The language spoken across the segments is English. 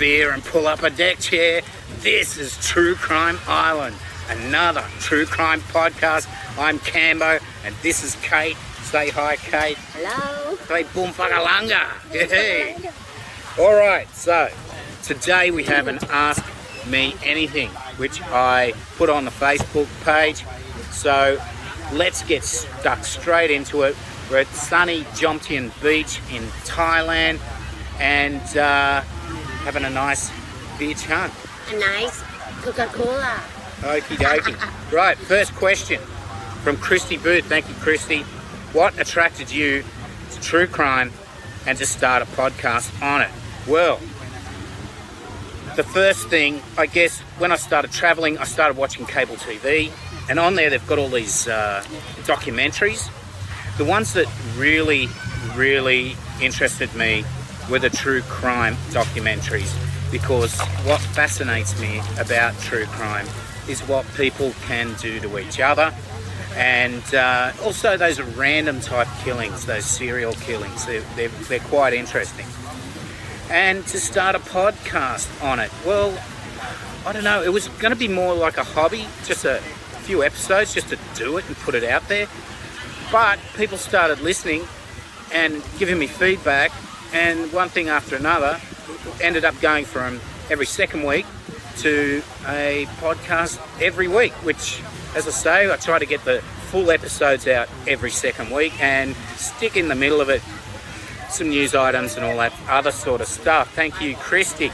beer and pull up a deck chair. This is True Crime Island, another true crime podcast. I'm Cambo, and this is Kate. Say hi, Kate. Hello. Say boom fagalanga. Hey. All right, so today we have an Ask Me Anything, which I put on the Facebook page. So let's get stuck straight into it. We're at sunny Jomtien Beach in Thailand and uh, having a nice beach hunt. A nice Coca-Cola. Okie dokie. right, first question from Christy Booth. Thank you, Christy. What attracted you to true crime and to start a podcast on it? Well, the first thing, I guess, when I started traveling, I started watching cable TV, and on there they've got all these uh, documentaries. The ones that really, really interested me were the true crime documentaries because what fascinates me about true crime is what people can do to each other and uh, also those random type killings, those serial killings, they're, they're, they're quite interesting. And to start a podcast on it, well, I don't know, it was going to be more like a hobby, just a few episodes just to do it and put it out there. But people started listening and giving me feedback, and one thing after another ended up going from every second week to a podcast every week, which, as I say, I try to get the full episodes out every second week and stick in the middle of it some news items and all that other sort of stuff. Thank you, Christy.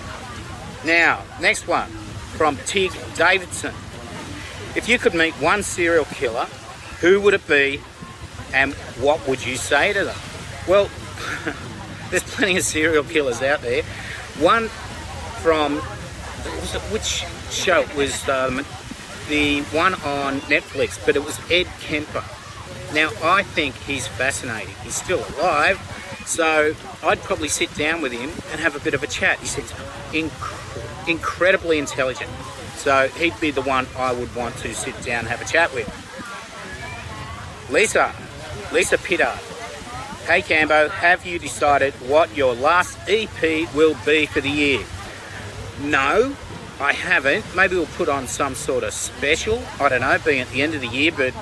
Now, next one from Tig Davidson. If you could meet one serial killer, who would it be and what would you say to them? Well, there's plenty of serial killers out there. One from which show it was um, the one on Netflix, but it was Ed Kemper. Now I think he's fascinating. He's still alive, so I'd probably sit down with him and have a bit of a chat. He seems inc- incredibly intelligent, so he'd be the one I would want to sit down and have a chat with. Lisa, Lisa Pitter. Hey Cambo, have you decided what your last EP will be for the year? No, I haven't. Maybe we'll put on some sort of special. I don't know, being at the end of the year, but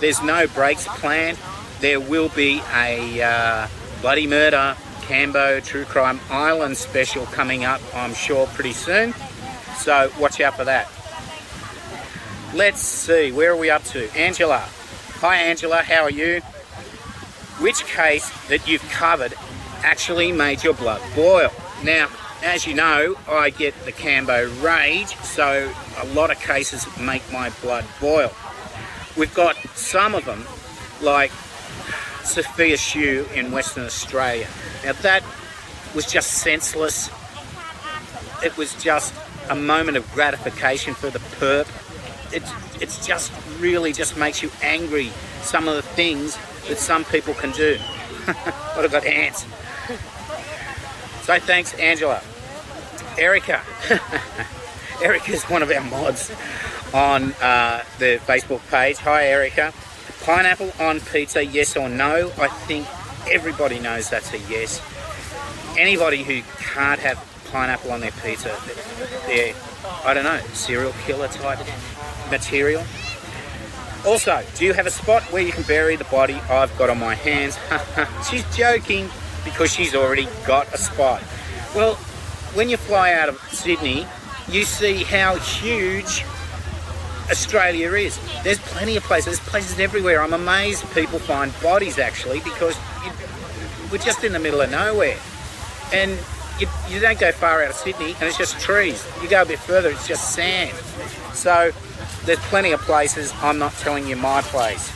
there's no breaks planned. There will be a uh, Bloody Murder, Cambo, True Crime Island special coming up, I'm sure, pretty soon. So watch out for that. Let's see, where are we up to? Angela. Hi, Angela, how are you? Which case that you've covered actually made your blood boil? Now, as you know, I get the Cambo rage, so a lot of cases make my blood boil. We've got some of them, like Sophia Shoe in Western Australia. Now, that was just senseless. It was just a moment of gratification for the perp. It, it's just really just makes you angry, some of the things that some people can do. but I've got ants. So thanks, Angela. Erica. Erica's one of our mods on uh, the Facebook page. Hi, Erica. Pineapple on pizza, yes or no? I think everybody knows that's a yes. Anybody who can't have pineapple on their pizza, they're, I don't know, serial killer type material. Also, do you have a spot where you can bury the body I've got on my hands? she's joking because she's already got a spot. Well, when you fly out of Sydney, you see how huge Australia is. There's plenty of places, there's places everywhere. I'm amazed people find bodies actually because you, we're just in the middle of nowhere. And you, you don't go far out of Sydney and it's just trees. You go a bit further, it's just sand. So there's plenty of places. I'm not telling you my place.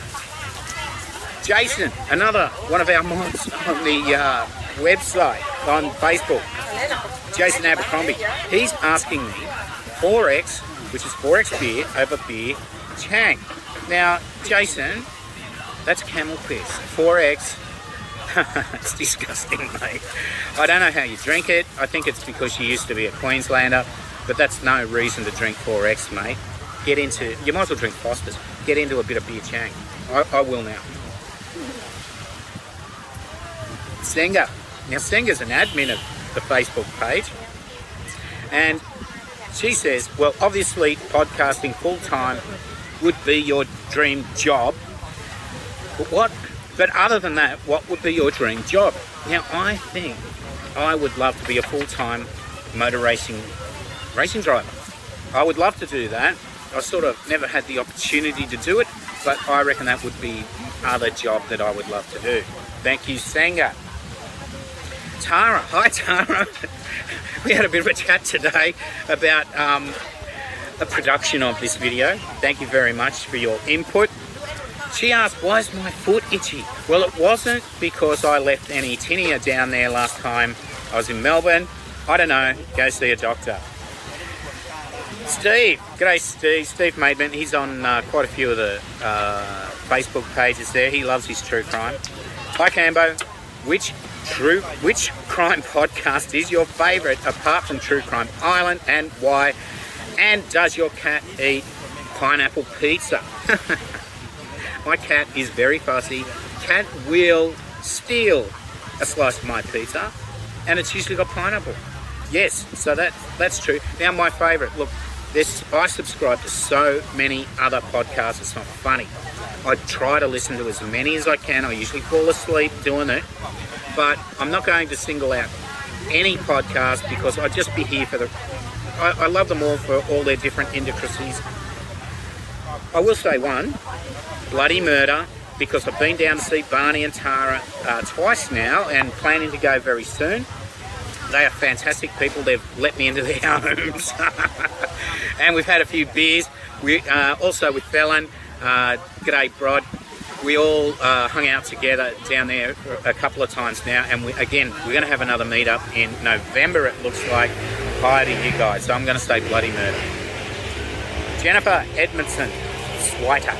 Jason, another one of our mods on the uh, website on Facebook. Jason Abercrombie. He's asking me 4X, which is 4X beer over beer Chang. Now, Jason, that's camel piss. 4X. it's disgusting, mate. I don't know how you drink it. I think it's because you used to be a Queenslander, but that's no reason to drink 4X, mate. Get into, you might as well drink Foster's. Get into a bit of beer Chang. I, I will now. Senga. Now, Senga's an admin of the Facebook page. And she says, well, obviously, podcasting full time would be your dream job. But what? But other than that, what would be your dream job? Now, I think I would love to be a full time motor racing racing driver. I would love to do that. I sort of never had the opportunity to do it, but I reckon that would be other job that I would love to do. Thank you, Senga. Tara, hi Tara. we had a bit of a chat today about um, the production of this video. Thank you very much for your input. She asked, why is my foot itchy? Well, it wasn't because I left any tinea down there last time I was in Melbourne. I don't know, go see a doctor. Steve, g'day Steve, Steve Maidman, he's on uh, quite a few of the uh, Facebook pages there. He loves his true crime. Hi Cambo, which true, which crime podcast is your favourite apart from True Crime Island and why? And does your cat eat pineapple pizza? my cat is very fussy. Cat will steal a slice of my pizza and it's usually got pineapple. Yes, so that that's true. Now my favourite, look, this I subscribe to so many other podcasts, it's not funny. I try to listen to as many as I can. I usually fall asleep doing it. But I'm not going to single out any podcast because I'd just be here for the I, I love them all for all their different intricacies. I will say one, Bloody Murder, because I've been down to see Barney and Tara uh, twice now and planning to go very soon. They are fantastic people. They've let me into their homes, and we've had a few beers. We uh, also with Fallon. Uh, g'day, Brod. We all uh, hung out together down there a couple of times now, and we, again, we're going to have another meetup in November. It looks like. Hi to you guys. So I'm going to say bloody murder. Jennifer Edmondson, Switer.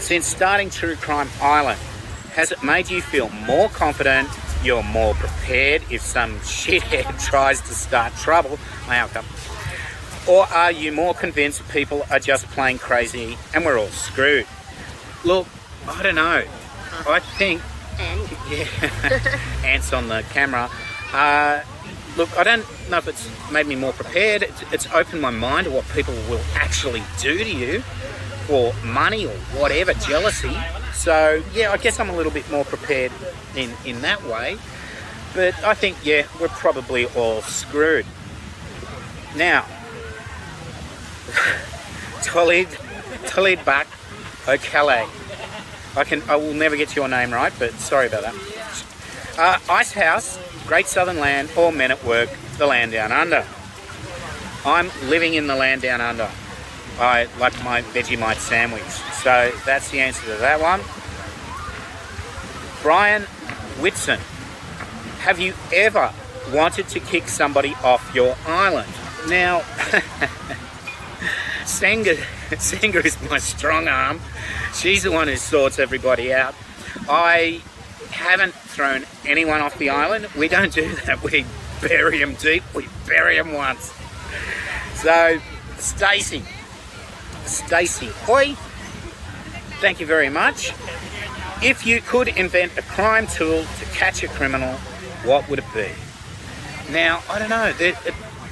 Since starting True Crime Island, has it made you feel more confident you're more prepared if some shithead tries to start trouble. My outcome. Or are you more convinced people are just playing crazy and we're all screwed? Look, I don't know. I think. And Yeah. Ants on the camera. Uh, look, I don't know if it's made me more prepared. It's, it's opened my mind to what people will actually do to you for money or whatever, jealousy. So, yeah, I guess I'm a little bit more prepared in, in that way. But I think, yeah, we're probably all screwed. Now, Tolid, Tolid Bak O'Callagh. I can, I will never get your name right, but sorry about that. Uh, Icehouse, Great Southern Land, or Men at Work, the land down under. I'm living in the land down under. I like my Vegemite sandwich. So that's the answer to that one. Brian Whitson, have you ever wanted to kick somebody off your island? Now, Senga, Senga is my strong arm. She's the one who sorts everybody out. I haven't thrown anyone off the island. We don't do that. We bury them deep. We bury them once. So, Stacy, Stacy, oi, thank you very much. If you could invent a crime tool to catch a criminal, what would it be? Now, I don't know.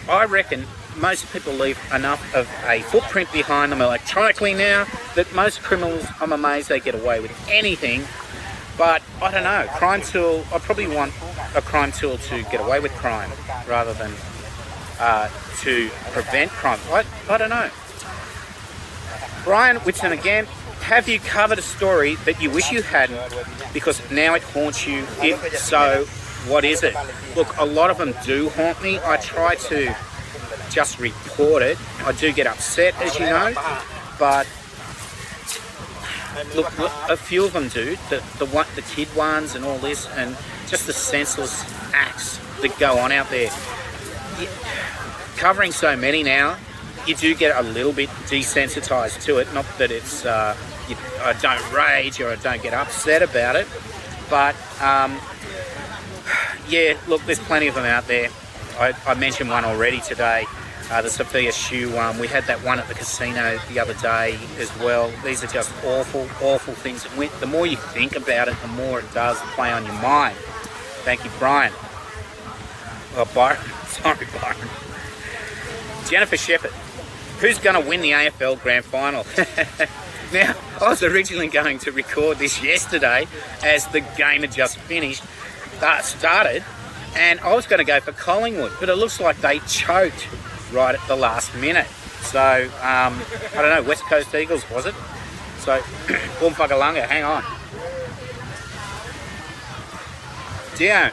I reckon most people leave enough of a footprint behind them electronically now that most criminals, I'm amazed they get away with anything. But I don't know. Crime tool, I probably want a crime tool to get away with crime rather than uh, to prevent crime. I, I don't know. Brian Whitson again. Have you covered a story that you wish you hadn't because now it haunts you? If so, what is it? Look, a lot of them do haunt me. I try to just report it. I do get upset, as you know, but look, a few of them do. The the one, the kid ones, and all this, and just the senseless acts that go on out there. Covering so many now, you do get a little bit desensitized to it. Not that it's uh, you, I don't rage or I don't get upset about it, but um, yeah, look, there's plenty of them out there. I, I mentioned one already today, uh, the Sophia Shoe one. We had that one at the casino the other day as well. These are just awful, awful things. We- The more you think about it, the more it does play on your mind. Thank you, Brian. Oh, Byron. Sorry, Byron. Jennifer Shepherd. Who's going to win the AFL Grand Final? now, I was originally going to record this yesterday as the game had just finished, uh, started, and I was going to go for Collingwood, but it looks like they choked right at the last minute. So, um, I don't know, West Coast Eagles, was it? So, Boomfuckalunga, hang on. Dion,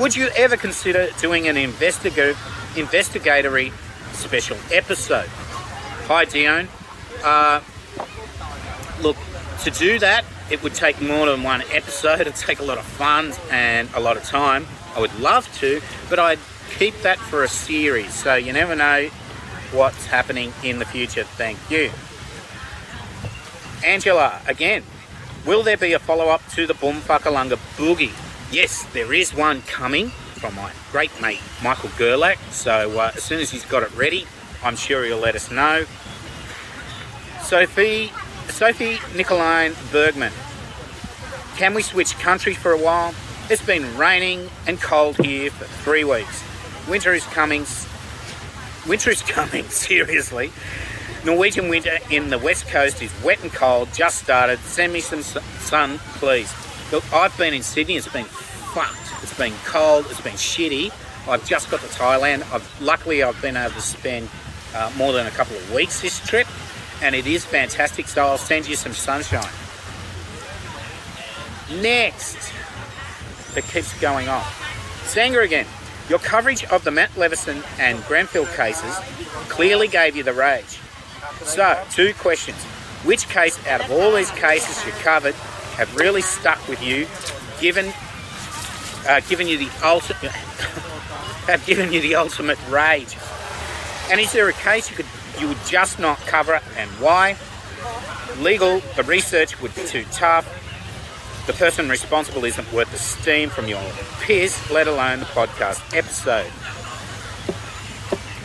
would you ever consider doing an investiga- investigatory special episode? Hi, Dion. Uh, look, to do that, it would take more than one episode. It'd take a lot of funds and a lot of time. I would love to, but I'd keep that for a series. So you never know what's happening in the future. Thank you. Angela, again, will there be a follow up to the Boomfuckalunga Boogie? Yes, there is one coming from my great mate Michael Gerlach. So uh, as soon as he's got it ready, I'm sure he'll let us know. Sophie, Sophie Nicoline Bergman. Can we switch country for a while? It's been raining and cold here for three weeks. Winter is coming. Winter is coming, seriously. Norwegian winter in the west coast is wet and cold, just started. Send me some sun, please. Look, I've been in Sydney, it's been fucked. It's been cold, it's been shitty. I've just got to Thailand. I've, luckily, I've been able to spend uh, more than a couple of weeks this trip, and it is fantastic. So I'll send you some sunshine. Next, it keeps going on. Senga again. Your coverage of the Matt Leveson and Grenfell cases clearly gave you the rage. So, two questions. Which case out of all these cases you covered have really stuck with you, given uh, given you the ultimate have given you the ultimate rage? And is there a case you could you would just not cover and why? Legal, the research would be too tough. The person responsible isn't worth the steam from your peers, let alone the podcast episode.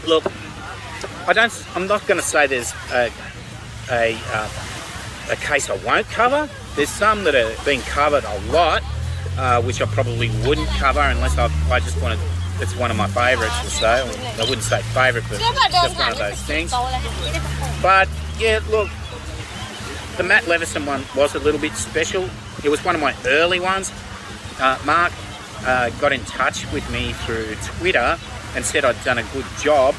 Look, I don't. I'm not going to say there's a a, uh, a case I won't cover. There's some that are being covered a lot, uh, which I probably wouldn't cover unless I, I just wanted. It's one of my favourites or so. I wouldn't say favourite, but it's just one of those things. But yeah, look, the Matt Leveson one was a little bit special. It was one of my early ones. Uh, Mark uh, got in touch with me through Twitter and said I'd done a good job.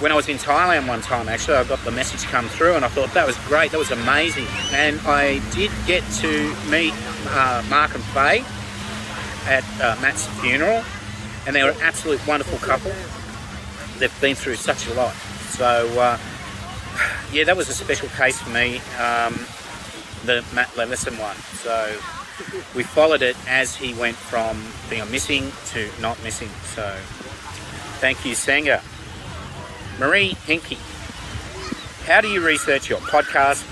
When I was in Thailand one time, actually, I got the message come through and I thought that was great, that was amazing. And I did get to meet uh, Mark and Faye at uh, Matt's funeral, and they were an absolute wonderful couple. They've been through such a lot. So, uh, yeah, that was a special case for me, um, the Matt Leveson one. So we followed it as he went from being missing to not missing. So thank you, Senga. Marie Hinky, how do you research your podcast?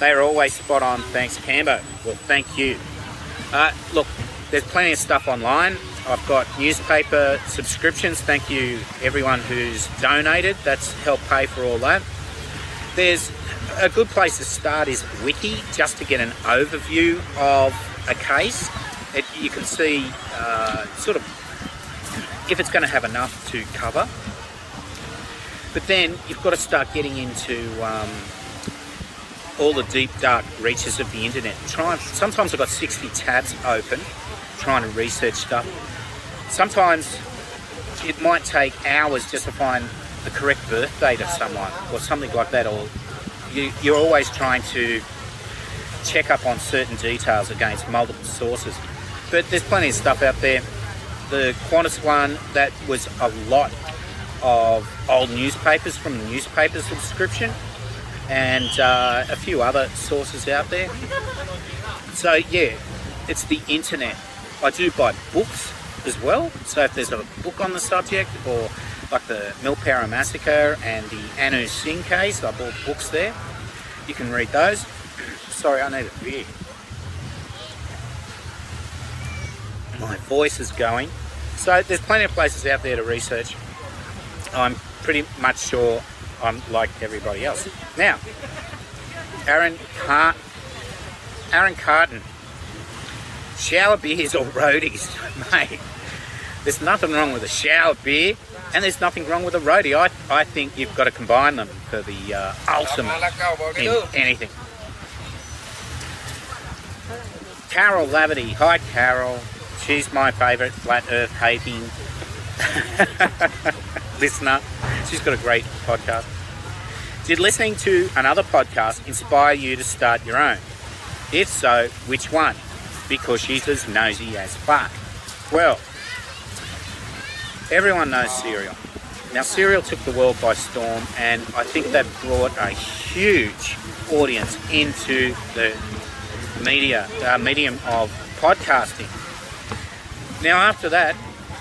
They are always spot on. Thanks, Cambo. Well, thank you. Uh, look, there's plenty of stuff online. I've got newspaper subscriptions. Thank you, everyone who's donated. That's helped pay for all that. There's a good place to start is Wiki, just to get an overview of a case. It, you can see uh, sort of if it's going to have enough to cover. But then you've got to start getting into um, all the deep dark reaches of the internet. Try, sometimes I've got 60 tabs open trying to research stuff. Sometimes it might take hours just to find the correct birth date of someone or something like that. Or you, you're always trying to check up on certain details against multiple sources. But there's plenty of stuff out there. The Qantas one, that was a lot of old newspapers from the newspaper subscription and uh, a few other sources out there. So, yeah, it's the internet. I do buy books as well. So, if there's a book on the subject or like the Milperra Massacre and the Anu Singh case, I bought books there. You can read those. Sorry, I need a beer. My voice is going. So there's plenty of places out there to research. I'm pretty much sure I'm like everybody else. Now, Aaron Cart, Aaron Carton, shower beers or roadies, mate. There's nothing wrong with a shower beer, and there's nothing wrong with a roadie. I, I think you've got to combine them for the uh, ultimate in anything. Carol Laverty. Hi, Carol. She's my favourite flat earth hating listener. She's got a great podcast. Did listening to another podcast inspire you to start your own? If so, which one? Because she's as nosy as fuck. Well, everyone knows Serial. Now, Serial took the world by storm, and I think that brought a huge audience into the media uh, medium of podcasting. Now, after that,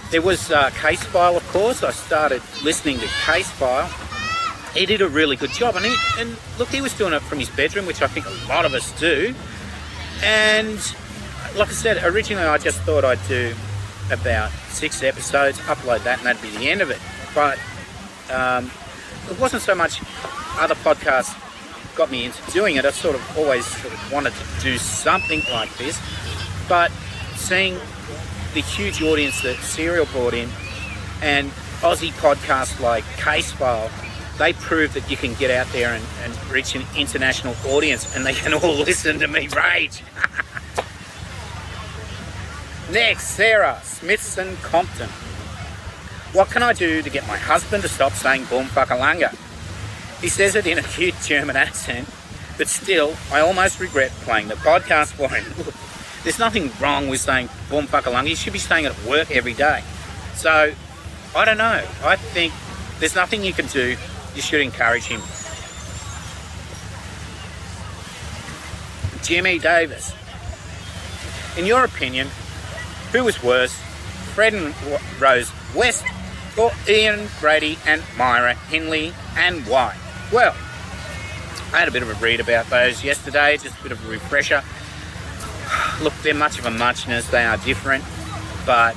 there was uh, Case File, of course. I started listening to Case File. He did a really good job, and, he, and look, he was doing it from his bedroom, which I think a lot of us do. And like I said, originally I just thought I'd do about six episodes, upload that, and that'd be the end of it. But um, it wasn't so much other podcasts got me into doing it. I sort of always sort of wanted to do something like this, but seeing the huge audience that Serial brought in and Aussie podcasts like Case File, they prove that you can get out there and, and reach an international audience and they can all listen to me rage. Next, Sarah Smithson Compton. What can I do to get my husband to stop saying boom fuckalunga? He says it in a cute German accent, but still, I almost regret playing the podcast for him. There's nothing wrong with saying boom fuckalunga. You should be saying it at work every day. So, I don't know. I think there's nothing you can do. You should encourage him. Jimmy Davis. In your opinion, who was worse, Fred and Rose West or Ian Brady and Myra Hindley and why? Well, I had a bit of a read about those yesterday, just a bit of a refresher. Look, they're much of a muchness, they are different, but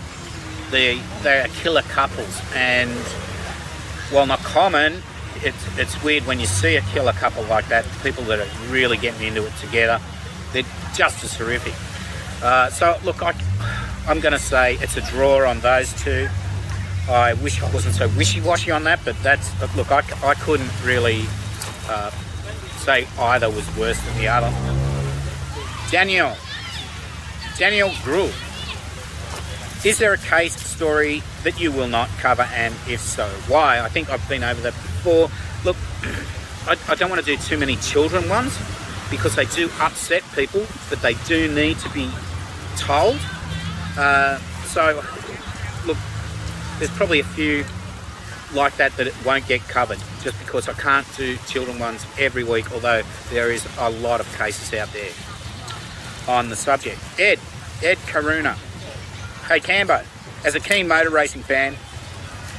they, they are killer couples. And while not common, it's, it's weird when you see a killer couple like that, people that are really getting into it together, they're just as horrific. Uh, so, look, I, I'm going to say it's a draw on those two. I wish I wasn't so wishy-washy on that, but that's look. I, I couldn't really uh, say either was worse than the other. Daniel, Daniel Gruhl. Is there a case story that you will not cover, and if so, why? I think I've been over that before. Look, I, I don't want to do too many children ones because they do upset people, but they do need to be told. Uh, so, look, there's probably a few like that that it won't get covered just because I can't do children ones every week, although there is a lot of cases out there on the subject. Ed, Ed Karuna. Hey Cambo, as a keen motor racing fan,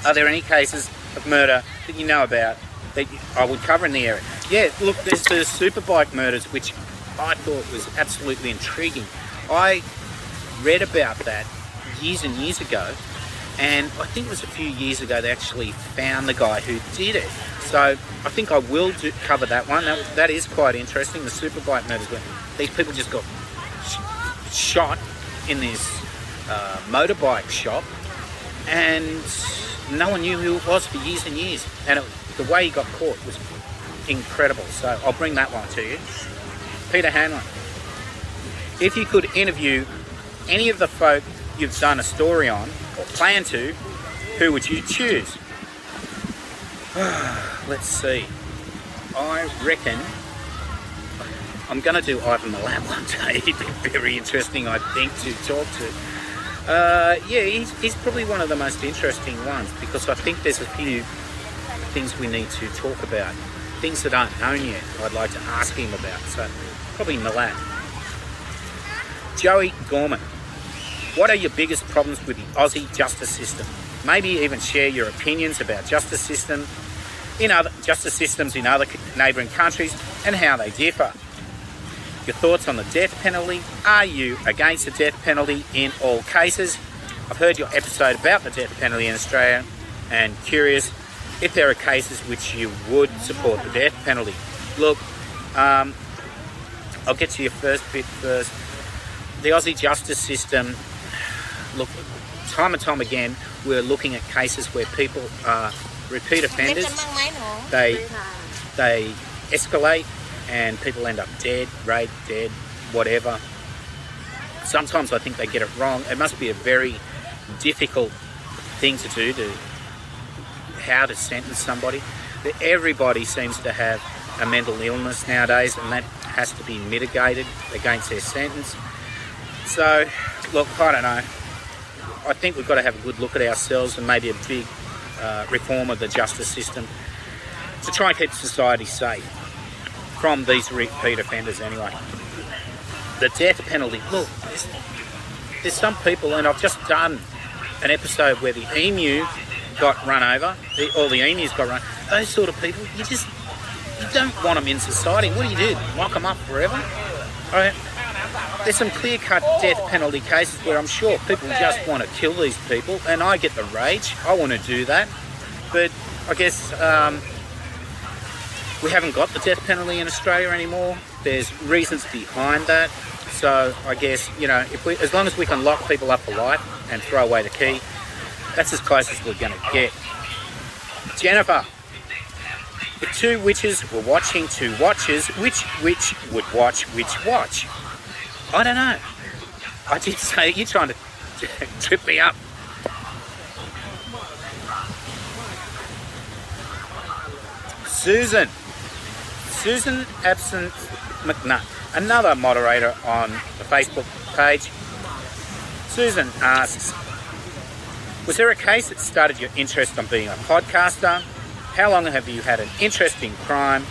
are there any cases of murder that you know about that I would cover in the area? Yeah, look, there's the superbike murders, which I thought was absolutely intriguing. I read about that years and years ago and I think it was a few years ago they actually found the guy who did it. So I think I will do, cover that one. That, that is quite interesting. The superbike murders where these people just got sh- shot in this uh, motorbike shop, and no one knew who it was for years and years. And it, the way he got caught was incredible. So I'll bring that one to you. Peter Hanlon. If you could interview any of the folk you've done a story on or plan to, who would you choose? Let's see. I reckon I'm going to do Ivan Milat one day. He'd be very interesting, I think, to talk to. Uh, yeah, he's, he's probably one of the most interesting ones because I think there's a few things we need to talk about. Things that aren't known yet, I'd like to ask him about. So, probably Milat. Joey Gorman. What are your biggest problems with the Aussie justice system? Maybe even share your opinions about justice system in other justice systems in other neighbouring countries and how they differ. Your thoughts on the death penalty? Are you against the death penalty in all cases? I've heard your episode about the death penalty in Australia and curious if there are cases which you would support the death penalty. Look, um, I'll get to your first bit first. The Aussie justice system look, time and time again, we're looking at cases where people are repeat offenders. They they escalate, and people end up dead, raped, dead, whatever. Sometimes I think they get it wrong. It must be a very difficult thing to do to how to sentence somebody. Everybody seems to have a mental illness nowadays, and that has to be mitigated against their sentence. So, look, I don't know. I think we've got to have a good look at ourselves and maybe a big uh, reform of the justice system to try and keep society safe from these repeat offenders anyway. The death penalty, look, there's, some people, and I've just done an episode where the emu got run over, the, or the emus got run. Those sort of people, you just you don't want them in society. What do you do? Lock them up forever? All right. There's some clear-cut death penalty cases where I'm sure people just want to kill these people, and I get the rage. I want to do that, but I guess um, we haven't got the death penalty in Australia anymore. There's reasons behind that. So I guess you know, if we, as long as we can lock people up for life and throw away the key, that's as close as we're going to get. Jennifer, the two witches were watching two watches, which witch would watch which watch? I don't know. I did say you're trying to trip me up. Susan. Susan Absent McNutt, another moderator on the Facebook page. Susan asks, was there a case that started your interest on being a podcaster? How long have you had an interest in crime?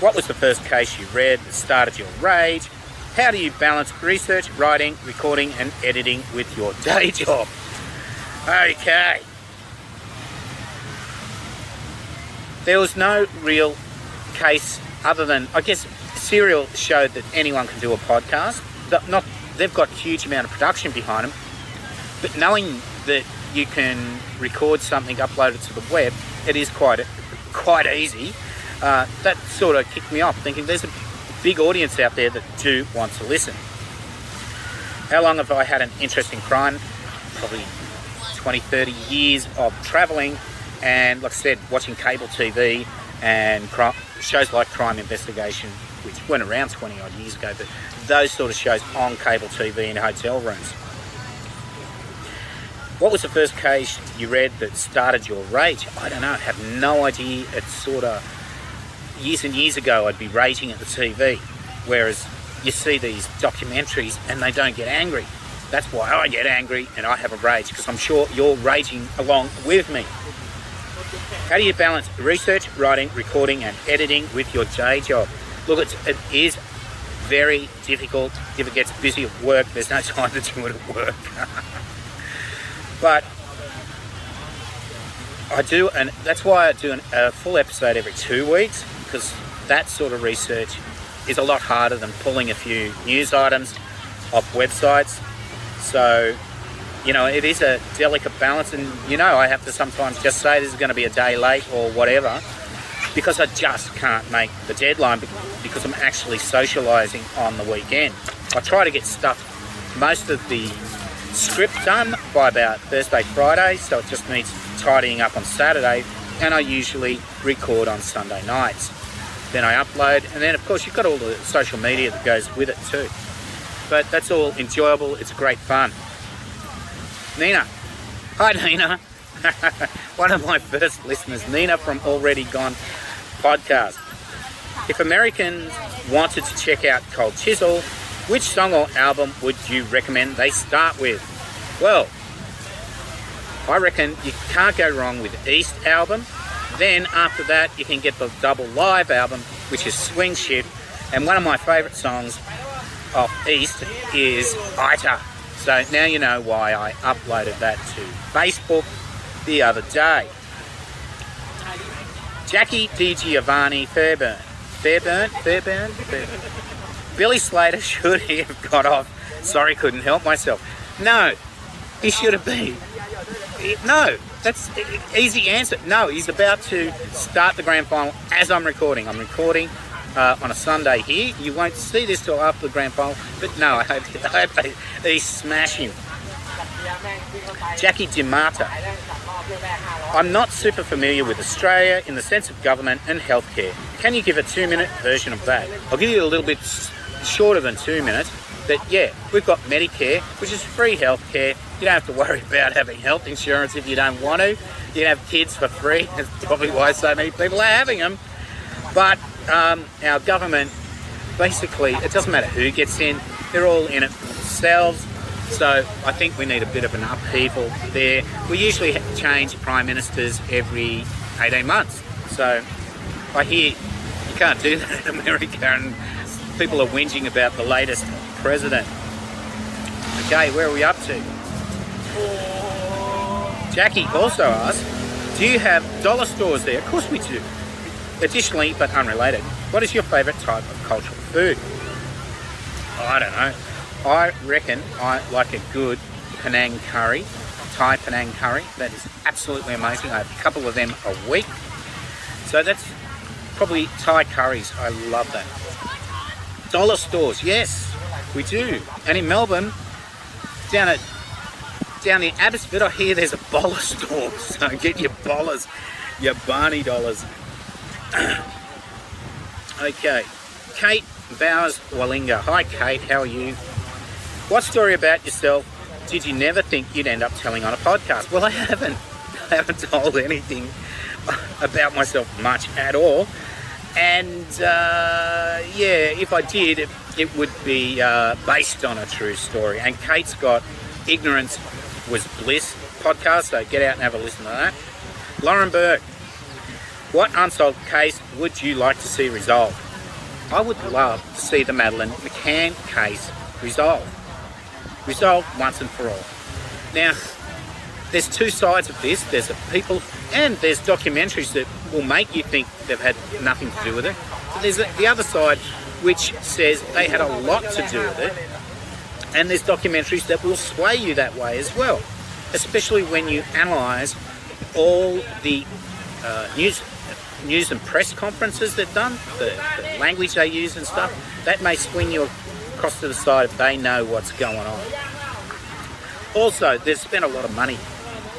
What was the first case you read that started your rage? How do you balance research, writing, recording, and editing with your day job? Okay. There was no real case other than, I guess, Serial showed that anyone can do a podcast. Not, they've got a huge amount of production behind them, but knowing that you can record something, upload it to the web, it is quite quite easy. Uh, that sort of kicked me off, thinking there's a big audience out there that do want to listen. How long have I had an interest in crime? Probably 20, 30 years of travelling, and like I said, watching cable TV and shows like Crime Investigation, which went around 20 odd years ago, but those sort of shows on cable TV in hotel rooms. What was the first case you read that started your rage? I don't know. I have no idea. It's sort of years and years ago. I'd be raging at the TV, whereas you see these documentaries and they don't get angry. That's why I get angry and I have a rage because I'm sure you're raging along with me. How do you balance research, writing, recording, and editing with your day job? Look, it's, it is very difficult. If it gets busy at work, there's no time to do it at work. but I do, and that's why I do an, a full episode every two weeks because that sort of research is a lot harder than pulling a few news items off websites. So, you know, it is a delicate balance, and you know, I have to sometimes just say this is going to be a day late or whatever because I just can't make the deadline because I'm actually socialising on the weekend. I try to get stuff, most of the script done by about Thursday, Friday, so it just needs tidying up on Saturday, and I usually record on Sunday nights. Then I upload, and then of course you've got all the social media that goes with it too. But that's all enjoyable, it's great fun. Nina. Hi Nina. One of my first listeners, Nina from Already Gone podcast. If Americans wanted to check out Cold Chisel, which song or album would you recommend they start with? Well, I reckon you can't go wrong with East album. Then after that, you can get the double live album, which is Swingshift. And one of my favourite songs off East is Ita. So now you know why I uploaded that to Facebook the other day. Jackie Di Giovanni Fairburn. Fairburn? Fairburn? Fairburn. Billy Slater should he have got off. Sorry, couldn't help myself. No, he should have been. No, that's easy answer. No, he's about to start the grand final as I'm recording. I'm recording uh, on a Sunday here. You won't see this till after the grand final, but no, I hope, I hope they, they smash him. Jackie DiMarta. I'm not super familiar with Australia in the sense of government and healthcare. Can you give a two minute version of that? I'll give you a little bit shorter than two minutes. That yeah, we've got Medicare, which is free healthcare. You don't have to worry about having health insurance if you don't want to. You can have kids for free. That's probably why so many people are having them. But um, our government, basically, it doesn't matter who gets in, they're all in it for themselves. So I think we need a bit of an upheaval there. We usually change prime ministers every 18 months. So I hear you can't do that in America, and people are whinging about the latest president. Okay, where are we up to? Jackie also asked, do you have dollar stores there? Of course we do. Additionally, but unrelated, what is your favourite type of cultural food? I don't know. I reckon I like a good Penang curry, Thai Penang curry. That is absolutely amazing. I have a couple of them a week. So that's probably Thai curries. I love that. Dollar stores, yes, we do. And in Melbourne, down at down in Abbotsford, I hear there's a boller store. So get your bollers, your Barney dollars. okay, Kate Bowers Wallinga. Hi, Kate. How are you? What story about yourself did you never think you'd end up telling on a podcast? Well, I haven't. I haven't told anything about myself much at all. And uh, yeah, if I did, it, it would be uh, based on a true story. And Kate's got Ignorance Was Bliss podcast, so get out and have a listen to that. Lauren Burke, what unsolved case would you like to see resolved? I would love to see the Madeleine McCann case resolved. Resolved once and for all. Now, there's two sides of this. There's the people, and there's documentaries that will make you think they've had nothing to do with it. But there's the the other side, which says they had a lot to do with it. And there's documentaries that will sway you that way as well, especially when you analyse all the uh, news news and press conferences they've done, the, the language they use and stuff. That may swing you across to the side if they know what's going on. Also, they've spent a lot of money.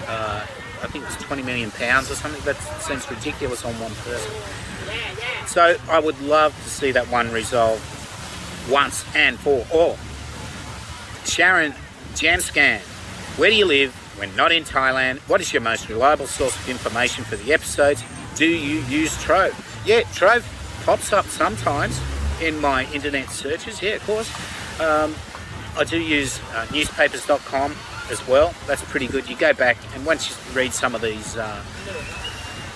Uh, I think it's 20 million pounds or something. That seems ridiculous on one person. So I would love to see that one resolved once and for all. Sharon Janscan, where do you live when not in Thailand? What is your most reliable source of information for the episodes? Do you use Trove? Yeah, Trove pops up sometimes in my internet searches. Yeah, of course. Um, I do use uh, newspapers.com as well. That's pretty good. You go back and once you read some of these uh,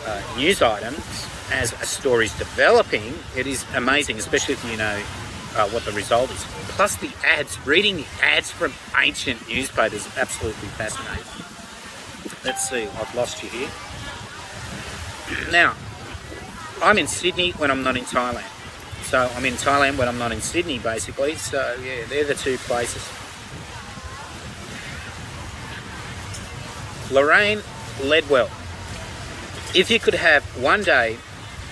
uh, news items as a story's developing, it is amazing, especially if you know uh, what the result is. Plus the ads, reading ads from ancient newspapers is absolutely fascinating. Let's see, I've lost you here. Now, I'm in Sydney when I'm not in Thailand. So I'm in Thailand when I'm not in Sydney, basically. So yeah, they're the two places. Lorraine Ledwell. If you could have one day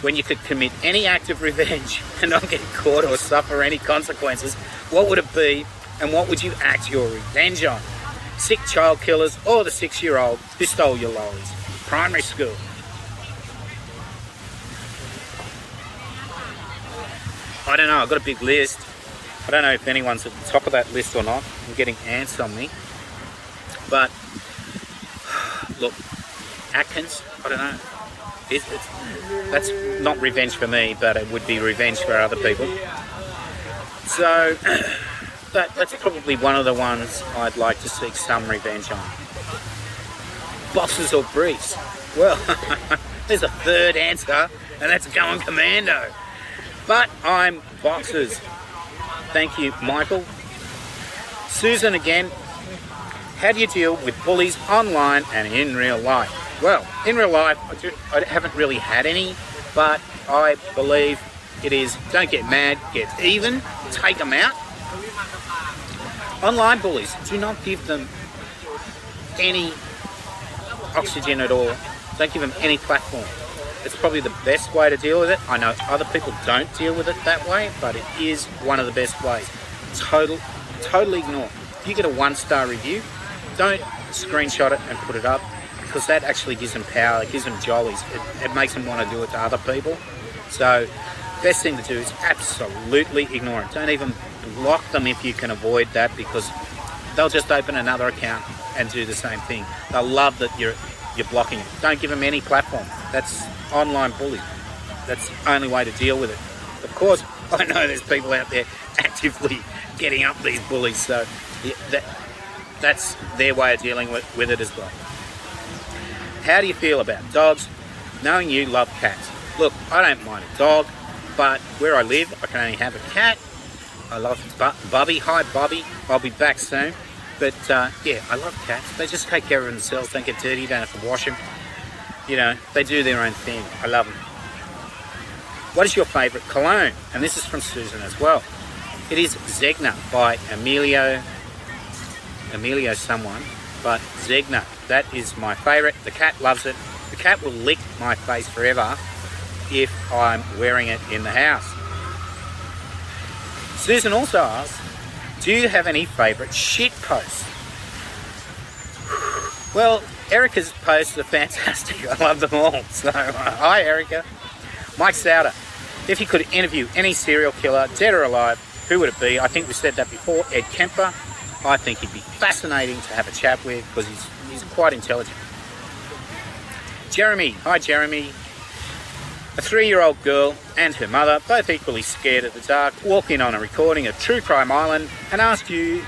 when you could commit any act of revenge and not get caught or suffer any consequences, what would it be and what would you act your revenge on? Sick child killers or the six year old who stole your lollies? Primary school. I don't know, I've got a big list. I don't know if anyone's at the top of that list or not. I'm getting ants on me. But look, Atkins, I don't know. It, that's not revenge for me, but it would be revenge for other people. So that, that's probably one of the ones I'd like to seek some revenge on. Boxes or briefs? Well, there's a third answer, and that's going commando. But I'm boxes. Thank you, Michael. Susan again. How do you deal with bullies online and in real life? Well, in real life, I, I haven't really had any, but I believe it is don't get mad, get even, take them out. Online bullies, do not give them any oxygen at all. Don't give them any platform. It's probably the best way to deal with it. I know other people don't deal with it that way, but it is one of the best ways. Total, totally ignore. If you get a one-star review, don't screenshot it and put it up because that actually gives them power. It gives them jollies. It, it makes them want to do it to other people. So, best thing to do is absolutely ignore it. Don't even block them if you can avoid that because they'll just open another account and do the same thing. They'll love that you're you're blocking it. Don't give them any platform. That's online bullying. That's the only way to deal with it. Of course, I know there's people out there actively getting up these bullies, so that that's their way of dealing with, with it as well. How do you feel about dogs? Knowing you love cats. Look, I don't mind a dog, but where I live, I can only have a cat. I love Bu- Bubby. Hi, Bubby. I'll be back soon. But uh, yeah, I love cats. They just take care of themselves. Don't get dirty. Don't have to wash them. You know, they do their own thing. I love them. What is your favourite cologne? And this is from Susan as well. It is Zegna by Emilio. Emilio someone, but Zegna. That is my favourite. The cat loves it. The cat will lick my face forever if I'm wearing it in the house. Susan also asks, do you have any favourite shit posts? Well, Erica's posts are fantastic. I love them all. So, uh, hi Erica. Mike Souter. If you could interview any serial killer, dead or alive, who would it be? I think we said that before. Ed Kemper. I think he'd be fascinating to have a chat with because he's, he's quite intelligent. Jeremy. Hi Jeremy. A three year old girl and her mother, both equally scared at the dark, walk in on a recording of True Crime Island and ask you,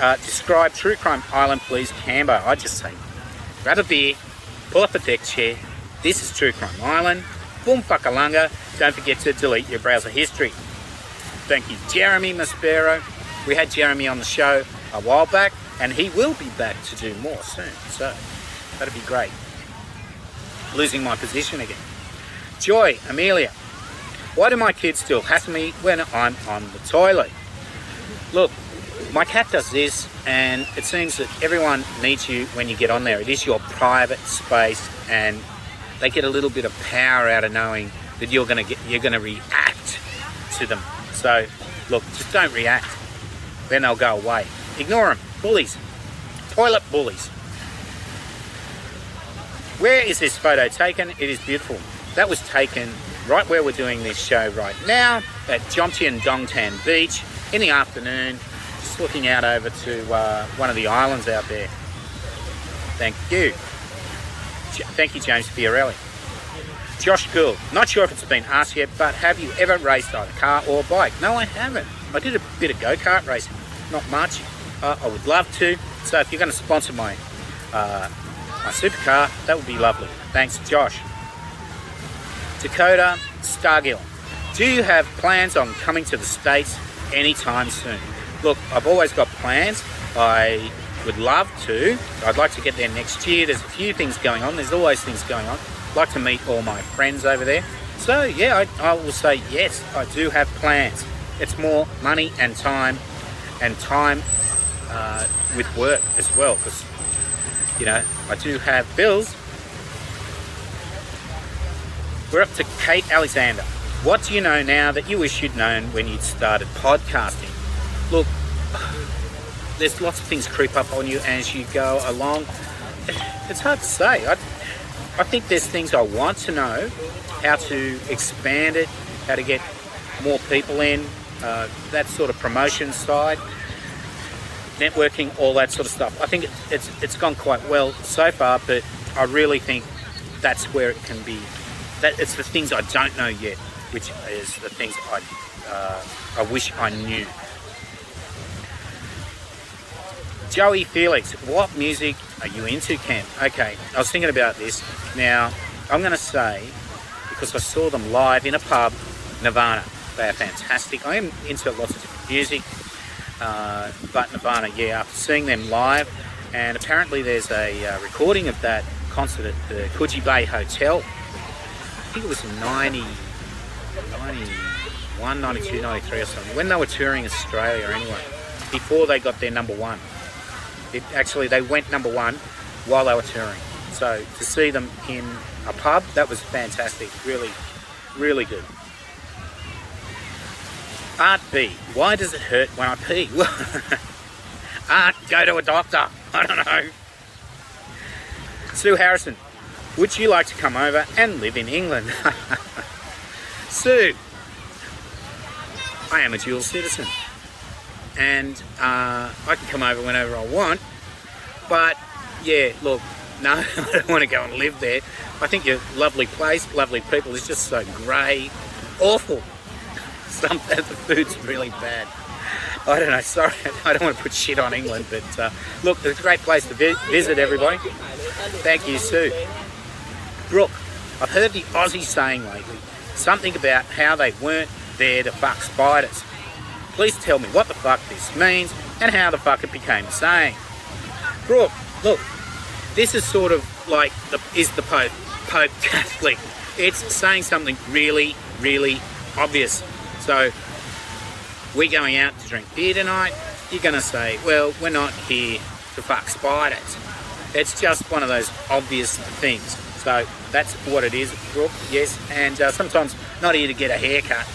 uh, describe True Crime Island, please, Cambo. I just say, grab a beer, pull up a deck chair. This is True Crime Island. Boom fuckalunga. Don't forget to delete your browser history. Thank you, Jeremy Maspero. We had Jeremy on the show a while back, and he will be back to do more soon. So that'd be great. Losing my position again. Joy, Amelia. Why do my kids still hassle me when I'm on the toilet? Look, my cat does this, and it seems that everyone needs you when you get on there. It is your private space, and they get a little bit of power out of knowing that you're going to get you're going to react to them. So, look, just don't react. Then they'll go away. Ignore them. Bullies. Toilet bullies. Where is this photo taken? It is beautiful. That was taken right where we're doing this show right now at Jomtien Dongtan Beach in the afternoon, just looking out over to uh, one of the islands out there. Thank you. J- Thank you, James Fiorelli. Josh Gould, not sure if it's been asked yet, but have you ever raced either car or bike? No, I haven't. I did a bit of go kart racing, not much. Uh, I would love to. So if you're going to sponsor my uh, my supercar, that would be lovely. Thanks, Josh. Dakota Stargill, do you have plans on coming to the States anytime soon? Look, I've always got plans. I would love to. I'd like to get there next year. There's a few things going on. There's always things going on. I'd like to meet all my friends over there. So, yeah, I, I will say yes, I do have plans. It's more money and time, and time uh, with work as well, because, you know, I do have bills we're up to Kate Alexander. What do you know now that you wish you'd known when you'd started podcasting? Look, there's lots of things creep up on you as you go along. It's hard to say. I, I think there's things I want to know, how to expand it, how to get more people in, uh, that sort of promotion side, networking, all that sort of stuff. I think it, it's it's gone quite well so far, but I really think that's where it can be that it's the things I don't know yet, which is the things I uh, I wish I knew. Joey Felix, what music are you into, Ken? Okay, I was thinking about this. Now, I'm going to say, because I saw them live in a pub, Nirvana. They are fantastic. I am into lots of different music, uh, but Nirvana, yeah, after seeing them live, and apparently there's a uh, recording of that concert at the Coogee Bay Hotel I think it was 90, 91, 92, 93 or something, when they were touring Australia anyway, before they got their number one. It actually, they went number one while they were touring. So to see them in a pub, that was fantastic. Really, really good. Art B, why does it hurt when I pee? Art, go to a doctor. I don't know. Sue Harrison, would you like to come over and live in England? Sue, I am a dual citizen and uh, I can come over whenever I want. But yeah, look, no, I don't want to go and live there. I think your lovely place, lovely people is just so grey, awful. Some the food's really bad. I don't know. Sorry, I don't want to put shit on England, but uh, look, it's a great place to vi- visit. Everybody, thank you, Sue. Brooke, I've heard the Aussie saying lately something about how they weren't there to fuck spiders. Please tell me what the fuck this means and how the fuck it became a saying. Brooke, look, this is sort of like the is the Pope Pope Catholic. It's saying something really, really obvious. So we're going out to drink beer tonight. You're gonna say, well, we're not here to fuck spiders. It's just one of those obvious things. So that's what it is, Brooke. Yes, and uh, sometimes not here to get a haircut.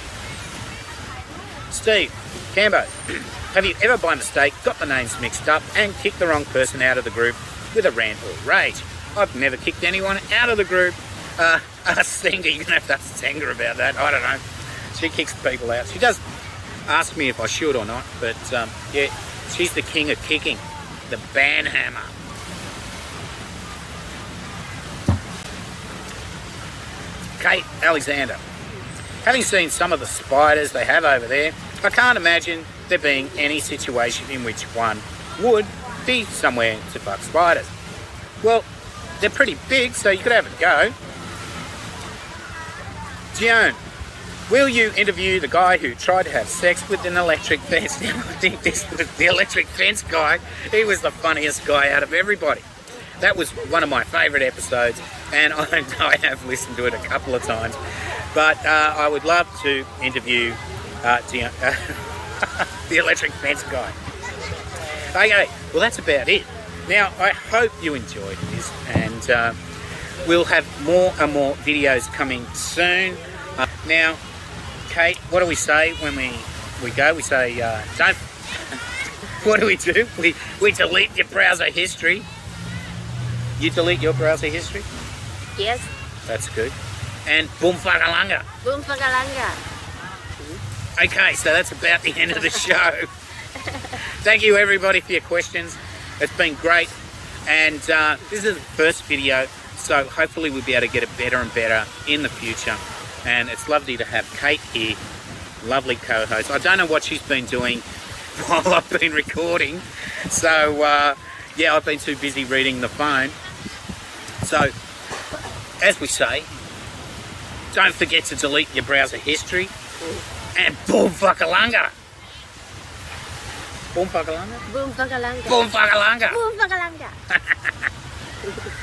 Steve, Cambo, have you ever by mistake got the names mixed up and kicked the wrong person out of the group with a rant or rage? I've never kicked anyone out of the group. Uh, ask you're gonna have to ask about that. I don't know. She kicks people out. She does ask me if I should or not, but um, yeah, she's the king of kicking, the banhammer. Kate Alexander. Having seen some of the spiders they have over there, I can't imagine there being any situation in which one would be somewhere to fuck spiders. Well, they're pretty big, so you could have a go. Gion, will you interview the guy who tried to have sex with an electric fence? I think this was the electric fence guy. He was the funniest guy out of everybody. That was one of my favourite episodes, and I, I have listened to it a couple of times. But uh, I would love to interview uh, Dion, uh, the electric fence guy. Okay, well that's about it. Now I hope you enjoyed this, and uh, we'll have more and more videos coming soon. Uh, now, Kate, what do we say when we we go? We say uh, don't. what do we do? We we delete your browser history. You delete your browser history. Yes. That's good. And boom fagalanga. Boom pagalanga. Okay, so that's about the end of the show. Thank you everybody for your questions. It's been great. And uh, this is the first video, so hopefully we'll be able to get it better and better in the future. And it's lovely to have Kate here, lovely co-host. I don't know what she's been doing while I've been recording. So uh, yeah, I've been too busy reading the phone. So as we say, don't forget to delete your browser history and boom fuckalanga. Boom fuckalanga? Boom pagalanga. Boom fuckalanga. Boom pagalanga.